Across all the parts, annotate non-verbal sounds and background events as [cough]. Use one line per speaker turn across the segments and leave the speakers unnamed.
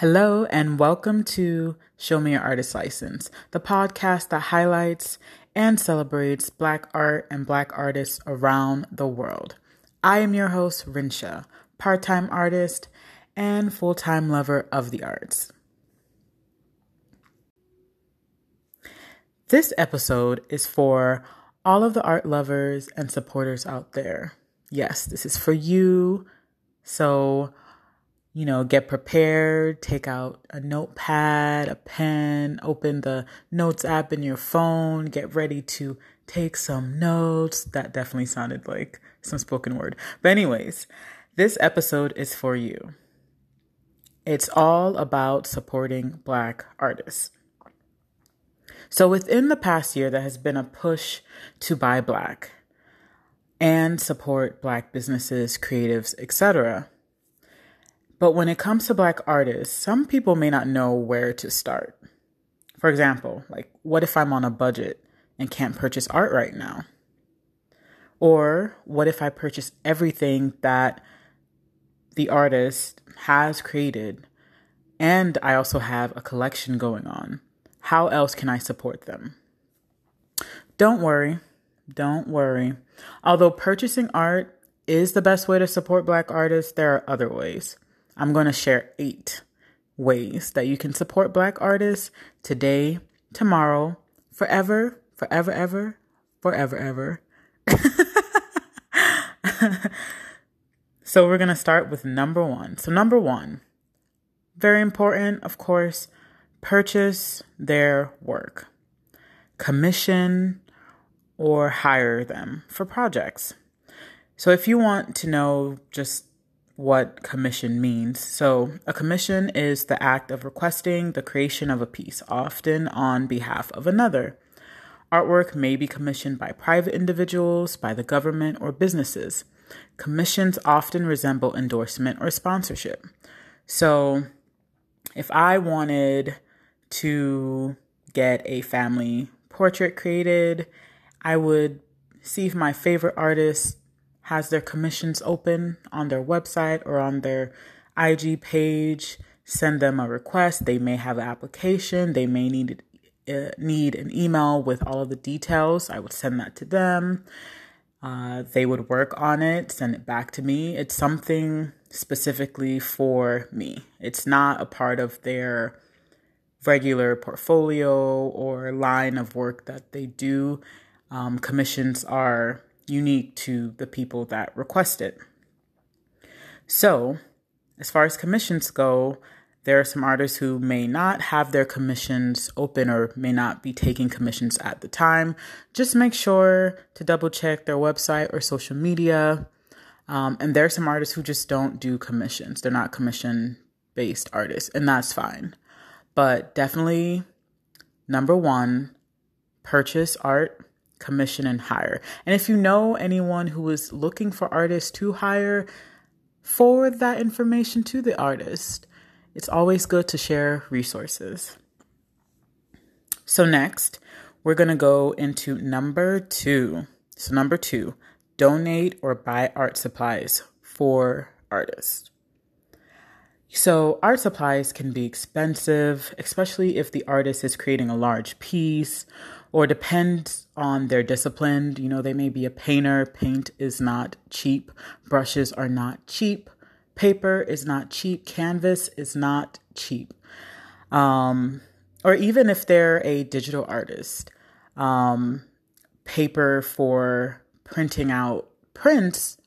Hello, and welcome to Show Me Your Artist License, the podcast that highlights and celebrates Black art and Black artists around the world. I am your host, Rinsha, part time artist and full time lover of the arts. This episode is for all of the art lovers and supporters out there. Yes, this is for you. So, you know, get prepared, take out a notepad, a pen, open the notes app in your phone, get ready to take some notes. That definitely sounded like some spoken word. But, anyways, this episode is for you. It's all about supporting Black artists. So, within the past year, there has been a push to buy Black and support Black businesses, creatives, etc. But when it comes to Black artists, some people may not know where to start. For example, like, what if I'm on a budget and can't purchase art right now? Or what if I purchase everything that the artist has created and I also have a collection going on? How else can I support them? Don't worry. Don't worry. Although purchasing art is the best way to support Black artists, there are other ways. I'm going to share eight ways that you can support Black artists today, tomorrow, forever, forever, ever, forever, ever. [laughs] so we're going to start with number one. So, number one, very important, of course, purchase their work, commission or hire them for projects. So, if you want to know just what commission means. So, a commission is the act of requesting the creation of a piece, often on behalf of another. Artwork may be commissioned by private individuals, by the government, or businesses. Commissions often resemble endorsement or sponsorship. So, if I wanted to get a family portrait created, I would see if my favorite artist has their commissions open on their website or on their IG page. Send them a request. They may have an application. They may need uh, need an email with all of the details. I would send that to them. Uh, they would work on it, send it back to me. It's something specifically for me. It's not a part of their regular portfolio or line of work that they do. Um, commissions are unique to the people that request it. So, as far as commissions go, there are some artists who may not have their commissions open or may not be taking commissions at the time. Just make sure to double check their website or social media. Um, and there are some artists who just don't do commissions, they're not commission based artists, and that's fine. But definitely, number one, purchase art commission and hire. And if you know anyone who is looking for artists to hire, forward that information to the artist. It's always good to share resources. So, next, we're going to go into number two. So, number two, donate or buy art supplies for artists. So, art supplies can be expensive, especially if the artist is creating a large piece or depends on their discipline. You know, they may be a painter. Paint is not cheap. Brushes are not cheap. Paper is not cheap. Canvas is not cheap. Um, or even if they're a digital artist, um, paper for printing out prints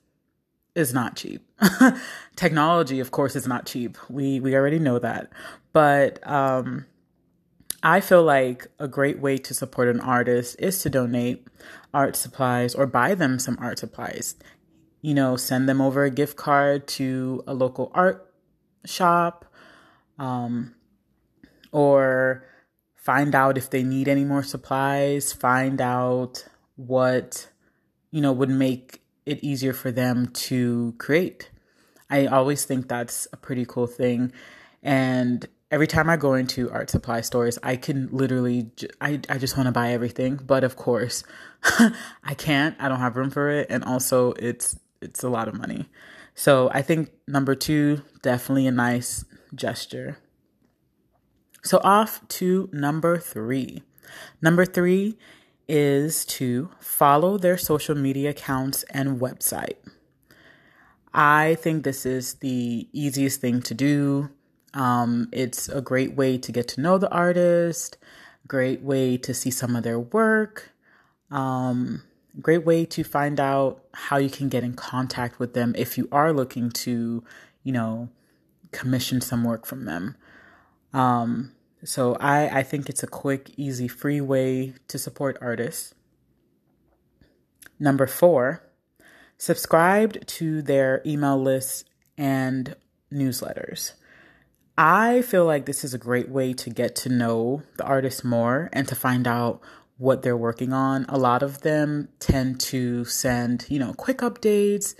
is not cheap. [laughs] Technology, of course, is not cheap. We we already know that. But um, I feel like a great way to support an artist is to donate art supplies or buy them some art supplies. You know, send them over a gift card to a local art shop um, or find out if they need any more supplies, find out what, you know, would make it easier for them to create. I always think that's a pretty cool thing. And every time I go into art supply stores, I can literally, I, I just want to buy everything. But of course, [laughs] I can't. I don't have room for it. And also, it's, it's a lot of money. So I think number two, definitely a nice gesture. So, off to number three. Number three is to follow their social media accounts and website. I think this is the easiest thing to do. Um, it's a great way to get to know the artist, great way to see some of their work, um, great way to find out how you can get in contact with them if you are looking to, you know, commission some work from them. Um, so I, I think it's a quick, easy, free way to support artists. Number four, subscribed to their email lists and newsletters. I feel like this is a great way to get to know the artist more and to find out what they're working on. A lot of them tend to send, you know, quick updates.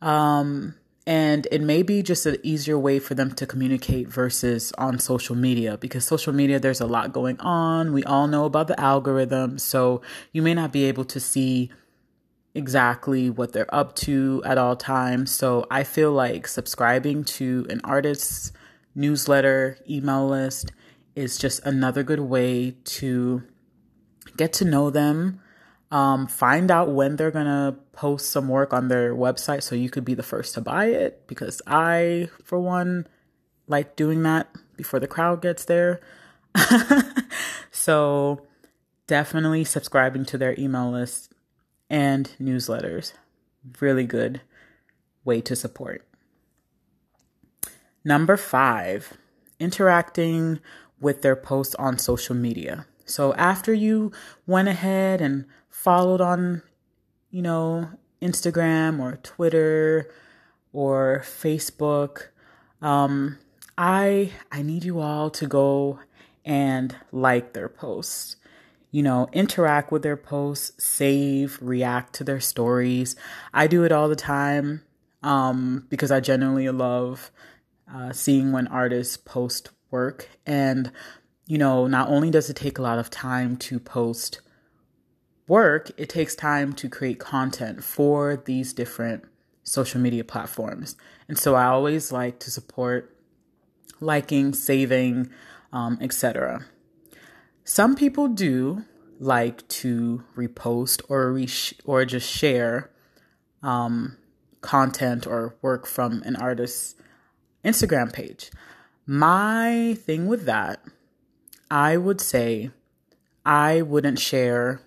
Um, and it may be just an easier way for them to communicate versus on social media because social media, there's a lot going on. We all know about the algorithm. So you may not be able to see exactly what they're up to at all times. So I feel like subscribing to an artist's newsletter, email list is just another good way to get to know them, um, find out when they're gonna post some work on their website so you could be the first to buy it. Because I, for one, like doing that before the crowd gets there. [laughs] so definitely subscribing to their email list and newsletters. Really good way to support. Number five, interacting with their posts on social media. So after you went ahead and followed on, you know, Instagram or Twitter or Facebook, um, I I need you all to go and like their posts you know, interact with their posts, save, react to their stories. I do it all the time um, because I genuinely love uh, seeing when artists post work. And, you know, not only does it take a lot of time to post work, it takes time to create content for these different social media platforms. And so I always like to support liking, saving, um, etc. Some people do like to repost or re- or just share um, content or work from an artist's Instagram page. My thing with that, I would say I wouldn't share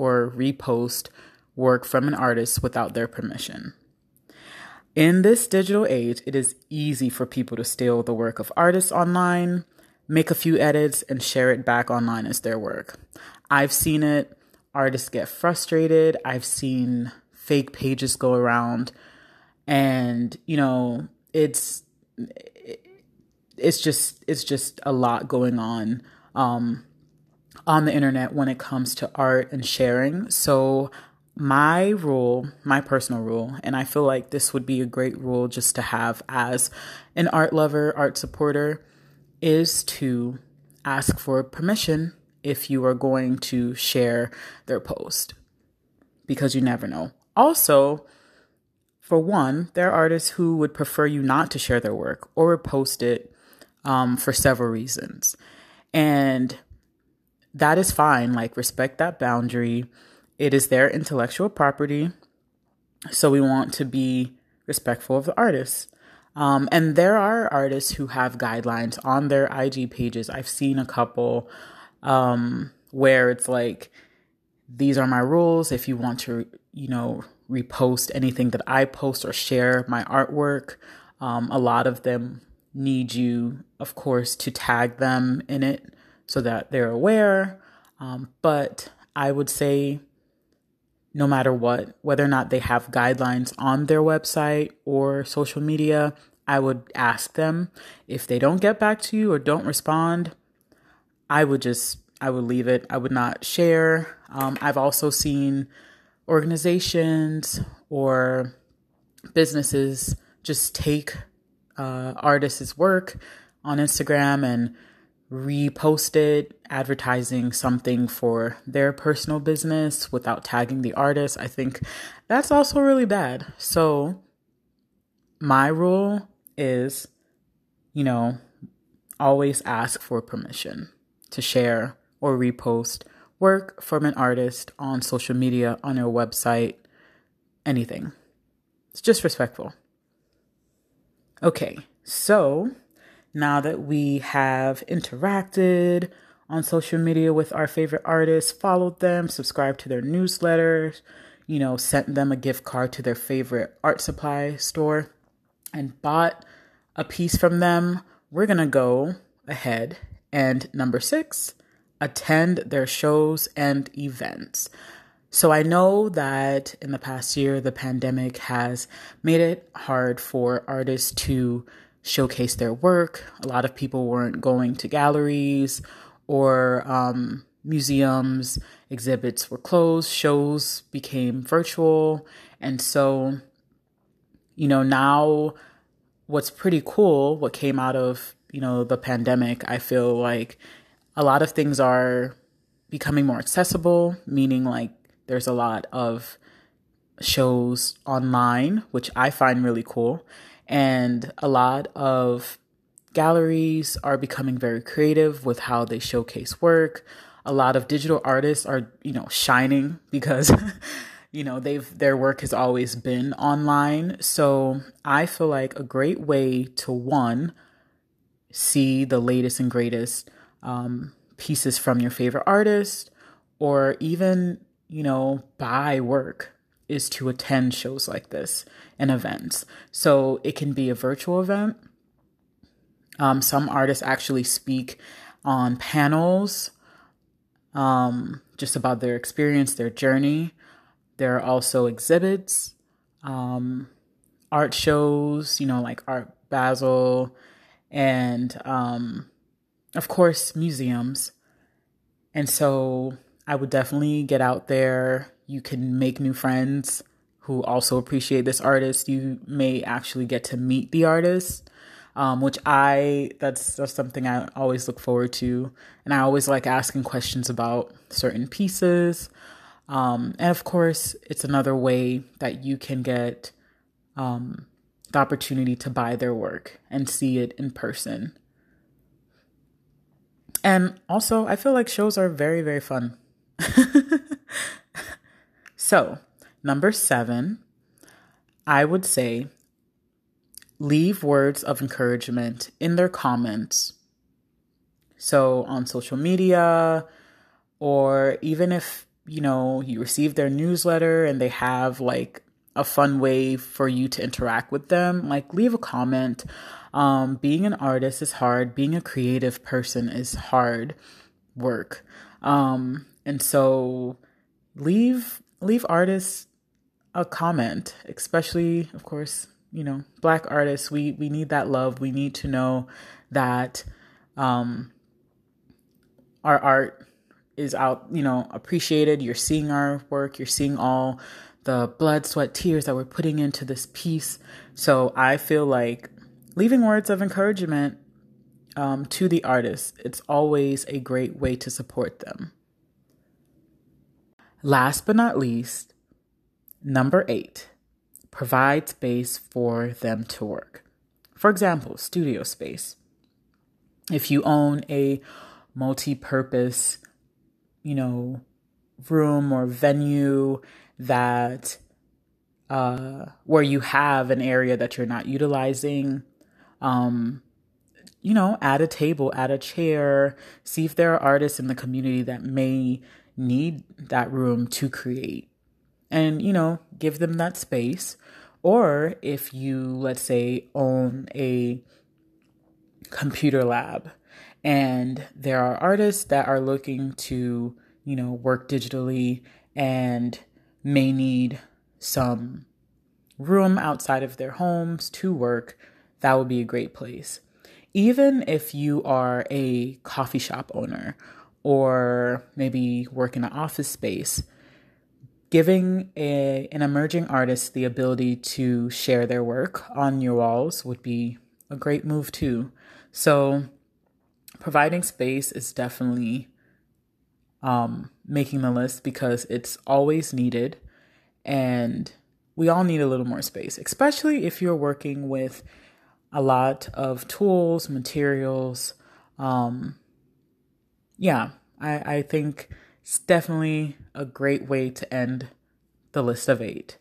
or repost work from an artist without their permission. In this digital age, it is easy for people to steal the work of artists online make a few edits, and share it back online as their work. I've seen it. Artists get frustrated. I've seen fake pages go around, and you know, it's it's just it's just a lot going on um, on the internet when it comes to art and sharing. So my rule, my personal rule, and I feel like this would be a great rule just to have as an art lover, art supporter, is to ask for permission if you are going to share their post because you never know. Also, for one, there are artists who would prefer you not to share their work or post it um, for several reasons. And that is fine. Like, respect that boundary. It is their intellectual property. So we want to be respectful of the artists. Um, and there are artists who have guidelines on their IG pages. I've seen a couple um, where it's like, these are my rules. If you want to, you know, repost anything that I post or share my artwork, um, a lot of them need you, of course, to tag them in it so that they're aware. Um, but I would say, no matter what, whether or not they have guidelines on their website or social media, I would ask them. If they don't get back to you or don't respond, I would just, I would leave it. I would not share. Um, I've also seen organizations or businesses just take uh, artists' work on Instagram and repost it, advertising something for their personal business without tagging the artist. I think that's also really bad. So, my rule is, you know, always ask for permission to share or repost work from an artist on social media, on their website, anything. It's just respectful. Okay, so now that we have interacted on social media with our favorite artists, followed them, subscribed to their newsletters, you know, sent them a gift card to their favorite art supply store, and bought a piece from them, we're gonna go ahead and number six, attend their shows and events. So I know that in the past year, the pandemic has made it hard for artists to showcase their work. A lot of people weren't going to galleries or um, museums, exhibits were closed, shows became virtual. And so, you know, now what's pretty cool, what came out of, you know, the pandemic, I feel like a lot of things are becoming more accessible, meaning like there's a lot of shows online, which I find really cool. And a lot of galleries are becoming very creative with how they showcase work. A lot of digital artists are, you know, shining because [laughs] you know, they've their work has always been online. So, I feel like a great way to one see the latest and greatest um, pieces from your favorite artist or even, you know, buy work is to attend shows like this and events. So it can be a virtual event. Um, some artists actually speak on panels um, just about their experience, their journey. There are also exhibits, um, art shows, you know, like Art Basel, and um, of course, museums. And so I would definitely get out there you can make new friends who also appreciate this artist. You may actually get to meet the artist, um, which I that's that's something I always look forward to, and I always like asking questions about certain pieces. Um, and of course, it's another way that you can get um, the opportunity to buy their work and see it in person. And also, I feel like shows are very, very fun. [laughs] So, number seven, I would say leave words of encouragement in their comments. So, on social media, or even if you know you receive their newsletter and they have like a fun way for you to interact with them, like leave a comment. Um, being an artist is hard, being a creative person is hard work. Um, and so, leave leave artists a comment, especially, of course, you know, black artists. We we need that love. We need to know that um, our art is out, you know, appreciated. You're seeing our work. You're seeing all the blood, sweat, tears that we're putting into this piece. So I feel like leaving words of encouragement um, to the artists. It's always a great way to support them. Last but not least, number eight, provide space for them to work. For example, studio space. If you own a multi purpose, you know, room or venue that uh, where you have an area that you're not utilizing, um, you know, add a table, add a chair, see if there are artists in the community that may need that room to create and, you know, give them that space. Or if you, let's say, own a computer lab and there are artists that are looking to, you know, work digitally and may need some room outside of their homes to work, that would be a great place. Even if you are a coffee shop owner or maybe work in an office space, giving a, an emerging artist the ability to share their work on your walls would be a great move too. So, providing space is definitely um, making the list because it's always needed and we all need a little more space, especially if you're working with a lot of tools, materials, Um, yeah, I, I think it's definitely a great way to end the list of eight.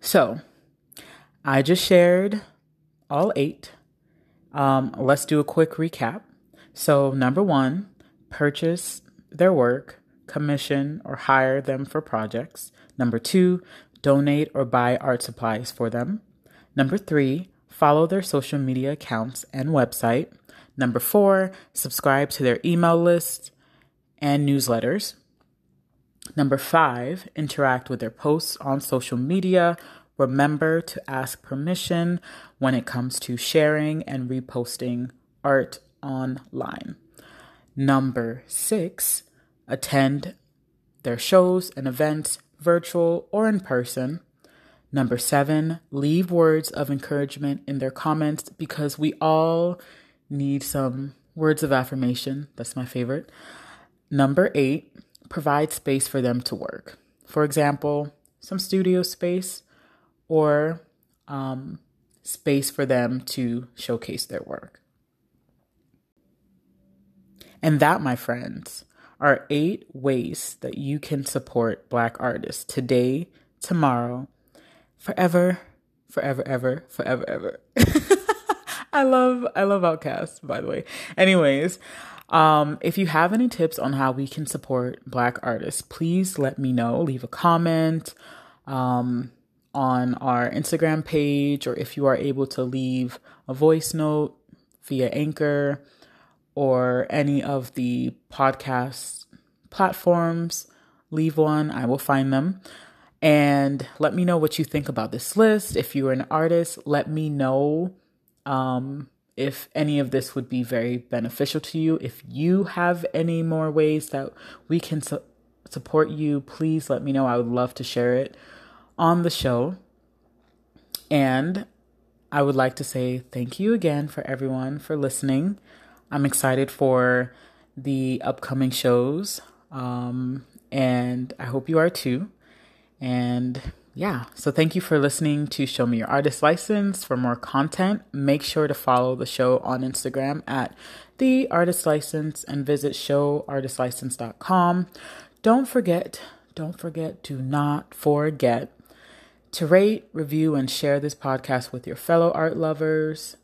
So I just shared all eight. Um, let's do a quick recap. So, number one, purchase their work, commission or hire them for projects. Number two, donate or buy art supplies for them. Number three, follow their social media accounts and website. Number four, subscribe to their email list and newsletters. Number five, interact with their posts on social media. Remember to ask permission when it comes to sharing and reposting art online. Number six, attend their shows and events, virtual or in person. Number seven, leave words of encouragement in their comments because we all need some words of affirmation. That's my favorite. Number eight, provide space for them to work. For example, some studio space or um, space for them to showcase their work. And that, my friends, are eight ways that you can support Black artists today, tomorrow, forever, forever, ever, forever, ever. [laughs] I love I love OutKast, by the way. Anyways, um, if you have any tips on how we can support Black artists, please let me know. Leave a comment um, on our Instagram page, or if you are able to leave a voice note via Anchor or any of the podcast platforms, leave one. I will find them. And let me know what you think about this list. If you're an artist, let me know um, if any of this would be very beneficial to you. If you have any more ways that we can su- support you, please let me know. I would love to share it on the show. And I would like to say thank you again for everyone for listening. I'm excited for the upcoming shows, um, and I hope you are too. And yeah, so thank you for listening to Show Me Your Artist License. For more content, make sure to follow the show on Instagram at The Artist License and visit showartistlicense.com. Don't forget, don't forget, do not forget to rate, review, and share this podcast with your fellow art lovers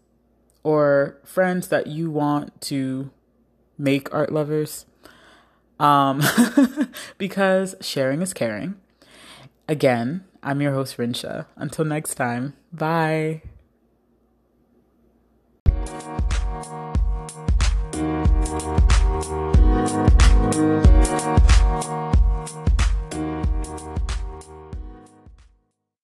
or friends that you want to make art lovers. Um, [laughs] because sharing is caring. Again, I'm your host, Rinsha. Until next time, bye.